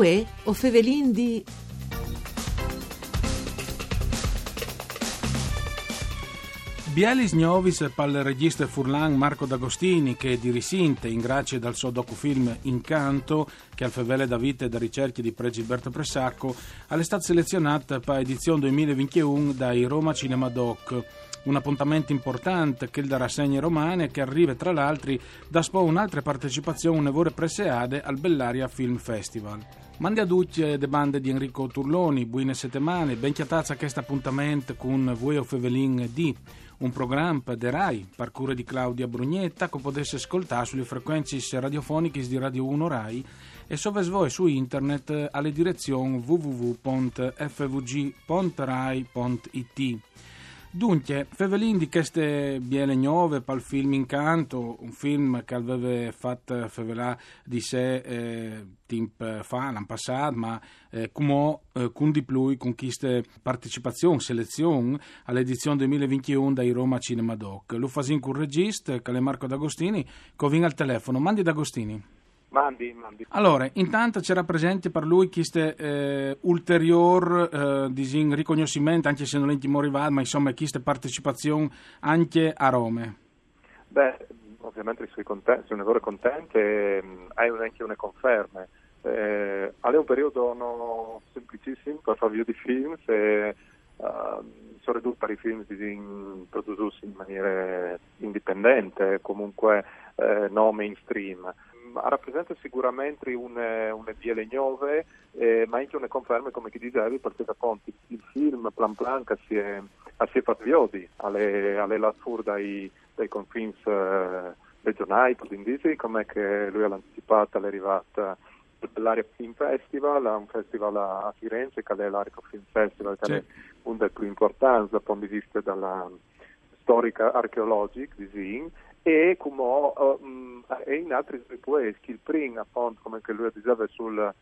Uè o Fevelin di... Bielis Gnovis pal regista Furlan Marco D'Agostini che di risinte in grazie dal suo docufilm Incanto che al fevele da vite da ricerche di Pre Gilberto Pressacco è stata selezionata per edizione 2021 dai Roma Cinema Doc un appuntamento importante che il da rassegne romane che arriva tra l'altro da spo un'altra partecipazione un'evore presseade al Bellaria Film Festival. Mandi a tutti le bande di Enrico Turloni, buone settimane, ben chiatazza questo appuntamento con voi o Fevelin di un programma de RAI, parcure di Claudia Brugnetta, che potesse ascoltare sulle frequenze radiofoniche di Radio 1 RAI e sove svoi su internet alle direzioni www.fvg.rai.it. Dunque, Fevelin di queste biele nuove per il film Incanto, un film che aveva fatto Fevelà di sé eh, tempo fa, l'anno passato, ma eh, come eh, con di più con queste partecipazioni, selezioni all'edizione 2021 dai Roma Cinema Doc. Lo fasin con il regista, che è Marco D'Agostini, che viene al telefono. Mandi D'Agostini. Mandi, mandi. Allora, intanto c'era presente per lui questo eh, ulterior eh, riconoscimento, anche se non è arrivato, ma insomma questa partecipazione anche a Roma. Beh, ovviamente sono contento, sono davvero contento e mm, hai anche una conferma. Eh, è un periodo non semplicissimo per fare di film, se, uh, soprattutto per i film producono in maniera indipendente, comunque eh, non mainstream rappresenta sicuramente una, una via legnove, eh, ma anche una conferma, come ti dicevi, perché appunto il film plan plan che si è, si è alle, alle lasfur dai, dai confini eh, regionali, indisi, come che lui ha anticipato, è arrivata l'Aria Film Festival, un festival a Firenze che è l'Aria Film Festival, che sì. è uno dei più importanti dal punto di vista della storica archeologica di Zin e come uh, e in altri poeschi, il primo appunto come che lui diceva sul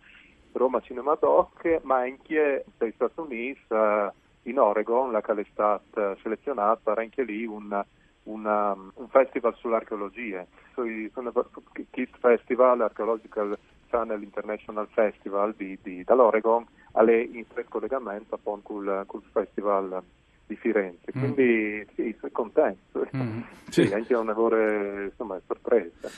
Roma Cinema Doc, ma anche negli Stati Uniti, uh, in Oregon, la che è stata selezionata, era anche lì un, una, un festival sull'archeologia. Kist Festival, Archaeological Channel International Festival di, di, dall'Oregon, è in stretto collegamento appunto col, col festival di Firenze, mm. quindi mm. sì, sono contento, mm. sì. sì. anche un lavoro insomma, sorpresa.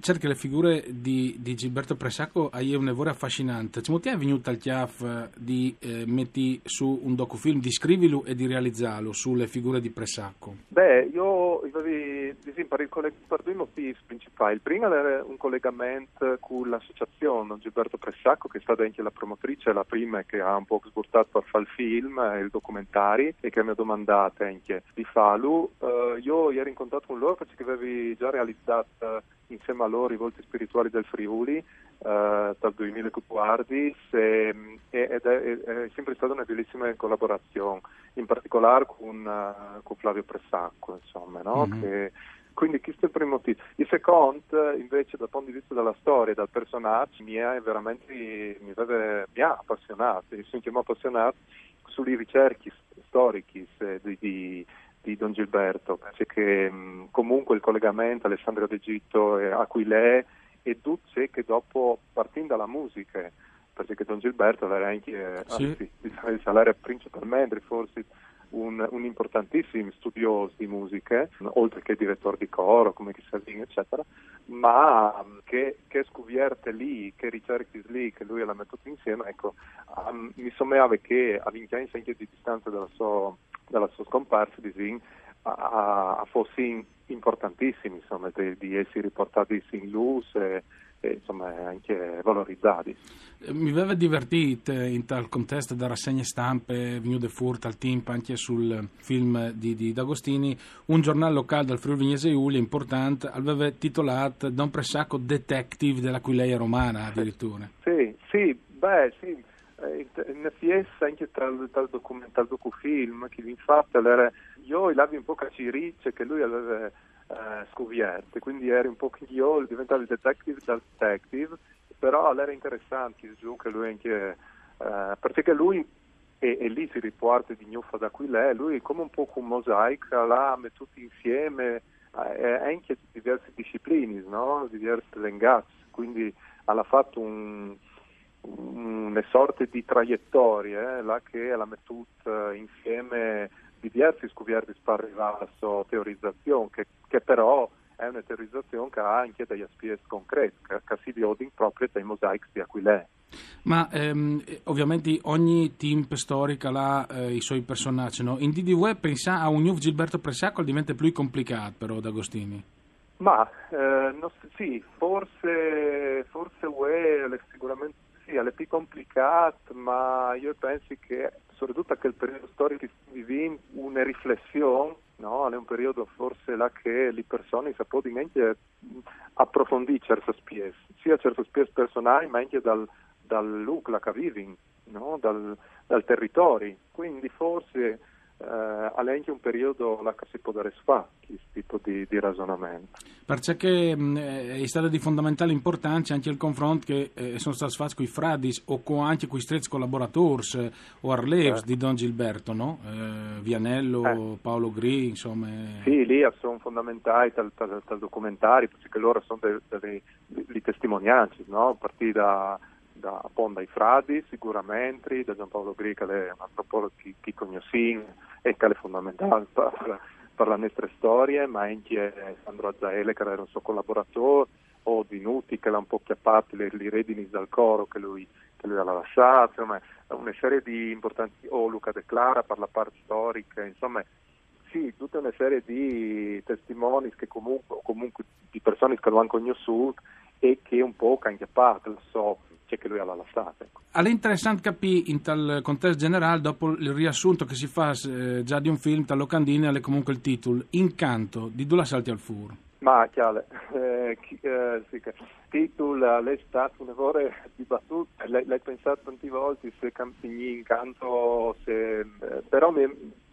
Certo le figure di, di Gilberto Presacco hai un lavoro affascinante, ci è venuto al chiaf di eh, metti su un docufilm, di scrivilo e di realizzarlo sulle figure di Presacco? Beh, io avevi, per, due motivi principali, il primo era un collegamento con l'associazione Gilberto Presacco che è stata anche la promotrice, la prima che ha un po' sburtato per fare il film e il documentari e che mi ha domandate anche di Falu. Uh, io ieri in contatto con loro perché avevi già realizzato uh, insieme a loro i volti spirituali del Friuli uh, dal 2014 e, ed è, è, sempre stata una bellissima collaborazione, in particolare con, con Flavio Pressacco, insomma, no? mm-hmm. che, quindi questo è il primo motivo. Il secondo, invece, dal punto di vista della storia dal personaggio, mi ha veramente mi, aveva, mi ha appassionato, mi sono appassionato sulle ricerche storiche di, di, di, Don Gilberto, perché mh, comunque il collegamento Alessandro d'Egitto e Aquilè e ciò che dopo, partendo dalla musica, perché Don Gilberto era anche, eh, sì. anzi, era principalmente forse un, un, importantissimo studioso di musiche, oltre che direttore di coro, come Chissavin, eccetera, ma che, che scovierte lì, che ricerche lì, che lui ha messo insieme, ecco, um, mi sommava che a 20 anni di distanza dalla sua, dalla sua scomparsa di Zin, a, a fossi importantissimi, insomma, di, di essere riportati in luce e insomma anche valorizzati. Eh, mi aveva divertito in tal contesto da rassegne stampe venute fuori al team anche sul film di, di D'Agostini un giornale locale del Friuli Vignese Giulia importante aveva titolato Don Pressacco Detective dell'Aquileia Romana addirittura sì, sì, beh sì eh, in FS anche tal, tal, document, tal docufilm che infatti era, io l'avevo un po' cacirice che lui aveva eh, quindi eri un po' io, diventavi detective dal detective, però era interessante giù che lui anche, eh, perché lui e, e, lì si riporta di Gnuffa da qui lei, lui è come un po' un mosaico, mette tutti insieme eh, anche diverse discipline, no? diverse linguaggi, quindi ha fatto un, una sorta di traiettoria, eh, là che la mettuta insieme diversi scoperti sua teorizzazione, che, che però è una teorizzazione che ha anche degli aspetti concreti, che, che si vedono proprio dai mosaici di Aquilè. Ma ehm, ovviamente ogni team storica ha eh, i suoi personaggi, no? In DDW pensa a un nuovo Gilberto Pressacco diventa più complicato però D'Agostini? Ma eh, no, sì, forse, forse UE sicuramente sì, è più complicato, ma io penso che soprattutto a quel periodo storico che vivi una riflessione, no? è un periodo forse là che le persone si possono anche approfondire certe spese, sia certe spese personali ma anche dal, dal che vivi, no? dal, dal territorio, quindi forse eh, anche un periodo là che si può dare sfa questo tipo di, di ragionamento. Perché mh, è stato di fondamentale importanza anche il confronto che eh, sono stati fatti con i fradis o con anche con i stretti collaboratori eh, o Arleus eh. di Don Gilberto, no? Eh, Vianello, eh. Paolo Gri, insomma. Sì, lì sono fondamentali dal, dal, dal documentario perché loro sono delle testimonianze, no? A partire da da, appunto, dai fradi sicuramente, da Giampaolo Grica è un antropologo che, che conosciamo e è fondamentale per, per la nostra storia, ma anche Sandro Azzaele che era un suo collaboratore, o Dinuti che l'ha un po' chiappato le, le redini dal coro che lui, che lui aveva lasciato, insomma una serie di importanti, o Luca De Clara per la parte storica, insomma sì, tutta una serie di testimoni che comunque, comunque di persone che lo hanno conosciuto e che un po' hanno chiappato, so, c'è che lui ha lasciato. Ecco. È interessante capire in tal contesto generale, dopo il riassunto che si fa eh, già di un film, tal locandine, è comunque il titolo Incanto, di dove salti al fur? Ma chiaro, eh, eh, sì, titolo è stato un errore dibattuto, l'hai, l'hai pensato tante volte se Campigni Incanto, se, eh, però mi,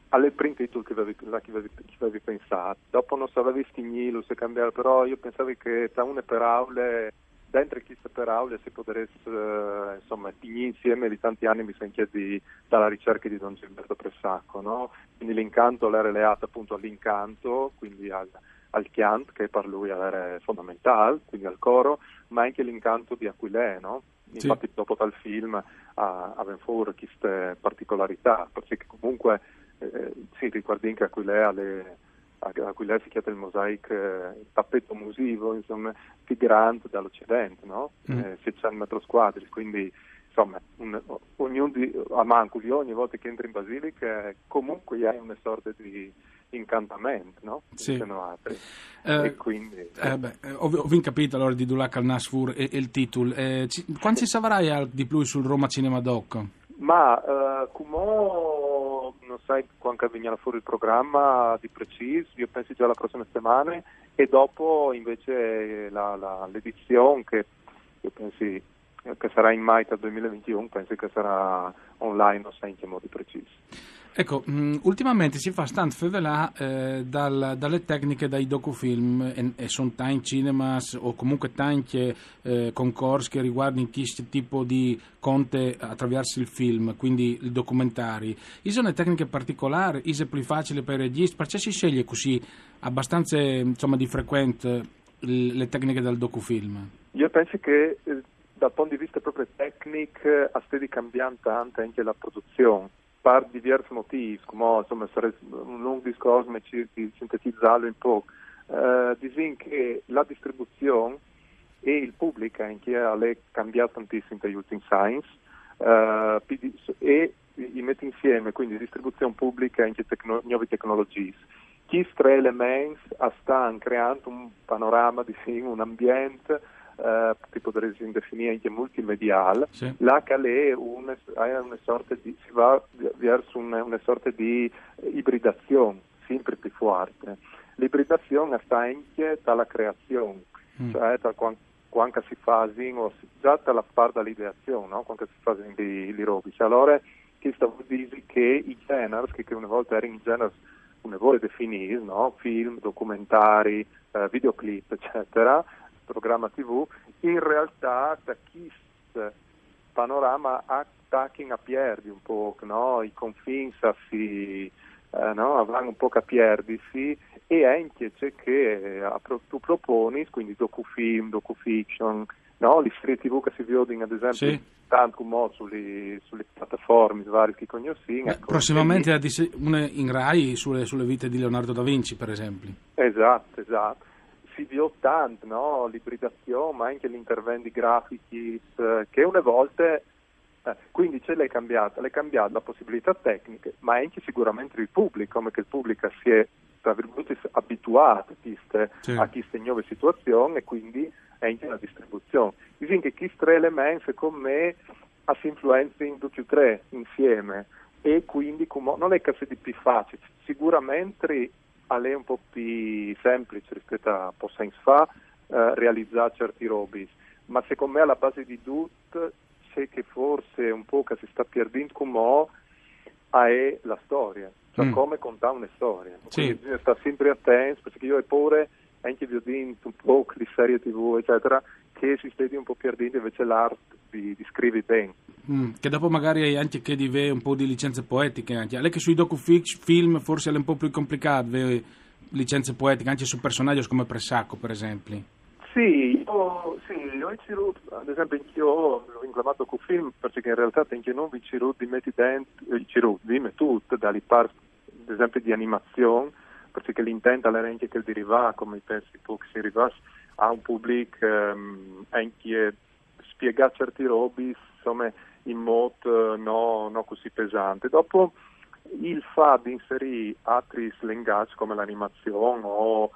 alle primo titolo che avevi, che, avevi, che avevi pensato, dopo non sapevi stignilo se cambiare, però io pensavo che da una per aule dentro queste per aule si potesse eh, insomma insieme di tanti anni mi sono chiesti dalla ricerca di Don Gilberto Pressacco no? quindi l'incanto l'era leato appunto all'incanto quindi al, al chiant che per lui era fondamentale quindi al coro ma anche l'incanto di Aquilè no? infatti sì. dopo tal film ha, ha fuori queste particolarità perché comunque eh, sì, ricordi che Aquilè ha le a cui lei si chiama il mosaico, eh, il tappeto musivo, insomma, più grande dall'Occidente, no? Mm. Eh, 600 metri quadri, quindi insomma, un, ognuno di, a Manculi ogni volta che entra in Basilica comunque hai una sorta di incantamento, no? Sì. Eh, quindi... Eh, beh, ho, ho capito allora di Dulac al Nasfur e, e il titolo. Eh, ci, quanto si saprai di più sul Roma Cinema Doc? Ma, non sai quando verrà fuori il programma di preciso, io penso già la prossima settimana e dopo invece la, la, l'edizione che io penso che sarà in mai 2021, penso che sarà online, in che modo preciso. Ecco, mm, ultimamente si fa stand fevelà eh, dal, dalle tecniche dai docufilm e, e sono tanti cinemas o comunque tanti eh, concorsi che riguardano questo tipo di conte attraverso il film, quindi i documentari. Sono tecniche particolari, è più facile per i registi, perché si sceglie così abbastanza insomma, di frequente le tecniche del docufilm? Io penso che eh, dal punto di vista proprio tecnico a stedi cambiando anche la produzione per diversi motivi, come insomma, un lungo discorso, ma ci, di sintetizzarlo un po'. Uh, dicono che la distribuzione e il pubblico anche ha cambiato tantissimo negli ultimi anni uh, e li mette insieme, quindi distribuzione pubblica e tecno- nuove tecnologie. Questi tre elementi stanno creando un panorama, diciamo, un ambiente eh, che potresti definire anche multimediale, sì. là che è una, una sorta di, si va verso una, una sorta di ibridazione sempre più forte. L'ibridazione sta anche dalla creazione, mm. cioè da quando, quando si fa già dalla parte dell'ideazione, no? quando si fa di, di robici. Allora, questo vuol dire che i generi, che una volta erano i generi come vuole definire, no? film, documentari, eh, videoclip, eccetera, programma TV, in realtà questo panorama attacchino a perdi un po', no? i confini si eh, no? vanno un po' a perdersi e anche c'è che eh, tu proponi, quindi docufilm, docufiction, no? le serie tv che si vedono ad esempio Sì. tanto come sulle, sulle piattaforme varie che conosciamo. Beh, ecco, prossimamente quindi- una in Rai sulle, sulle vite di Leonardo da Vinci, per esempio. Esatto, esatto. Vio tanto, no? L'ibridazione, ma anche gli interventi grafici eh, che una volta... eh, quindi ce l'è cambiata, l'è cambiata la possibilità tecniche, ma anche sicuramente il pubblico, come che il pubblico si è abituato a queste, Sì. a queste nuove situazioni e quindi anche la distribuzione. Quindi che questi tre elementi, secondo me, si influenzano tutti e tre insieme e quindi come- non è che sia più facile, sicuramente è un po' più semplice rispetto a pochi anni fa eh, realizzare certi robi, ma secondo me alla base di tutto c'è che forse un po' che si sta perdendo come è la storia, cioè Mm. come contare una storia. Sì. Quindi bisogna stare sempre attenti perché io ho paura anche vi ho detto un po' di serie tv eccetera che si stedi un po' perdendo invece l'arte di, di bene. Mm, che dopo magari hai anche che di ve un po' di licenze poetiche anche. Lei che sui docufilm forse è un po' più complicato, ve licenze poetiche anche su personaggi come Pressacco, per esempio. Sì, io, sì, ho ceruto, ad esempio anch'io ho inclamato con film perché in realtà anche non vi ceruto di metti dentro, eh, ceruto, di me tutto, dalle parti ad esempio di animazione, perché l'intento era anche che deriva, come pensi tu, che si arrivasse a un pubblico ehm, anche spiegare certi robi, insomma, in modo no, no così pesante. Dopo il fatto di inserire altri linguaggi come l'animazione o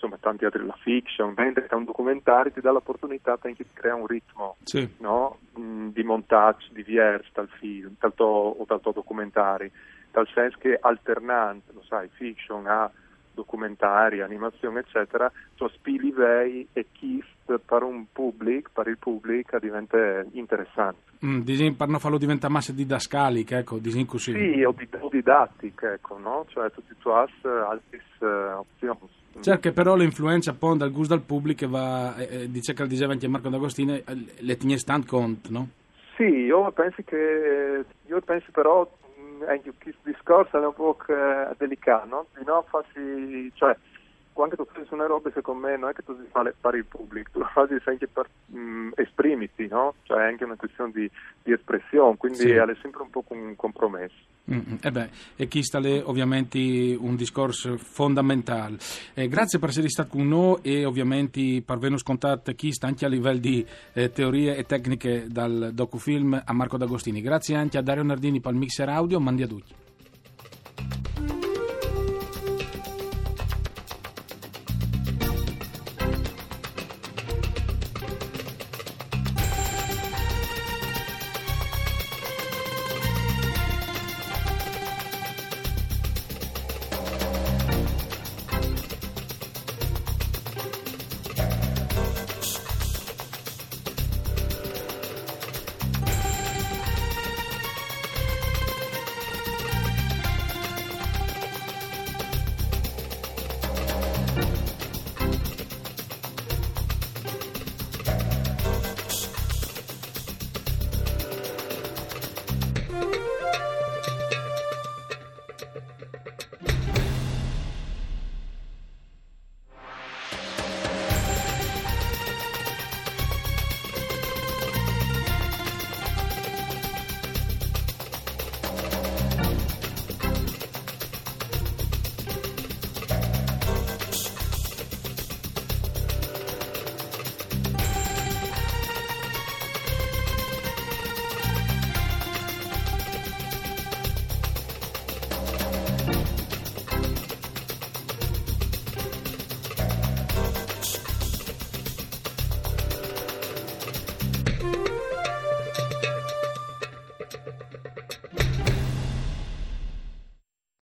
insomma tanti altri la fiction, mentre che un documentario ti dà l'opportunità anche di creare un ritmo Sì. no? Mm, di montaggio diverso dal film dal tuo, o dal tuo documentario, dal senso che alternando, lo sai, fiction a documentari, animazione, eccetera, sono spili vei e chi per un pubblico, per il pubblico diventa interessante. Mm, disin, per non farlo diventare massa didascalica, ecco, disin così. Sì, o, di, o didattica, ecco, no? Cioè tutti tu hai altre eh, opzioni. Certo che però l'influenza poi dal gusto del pubblico va, eh, eh, dice che diceva anche Marco D'Agostino, eh, le tiene stand conto, no? Sì, io penso che io penso però anche discorso è un po' delicato, no? Di non farsi, cioè quando tu fai una roba secondo me non è che tu devi fare per il pubblico, tu lo fai anche per mh, esprimerti, no? Cioè è anche una questione di, di espressione, quindi Sì. è sempre un po' un compromesso. Mm, mm. E beh, e chi sta lì ovviamente un discorso fondamentale. Eh, grazie per essere stato con noi e ovviamente per averci contattato chi sta anche a livello di eh, teorie e tecniche dal docufilm a Marco D'Agostini. Grazie anche a Dario Nardini per il mixer audio, mandi a tutti.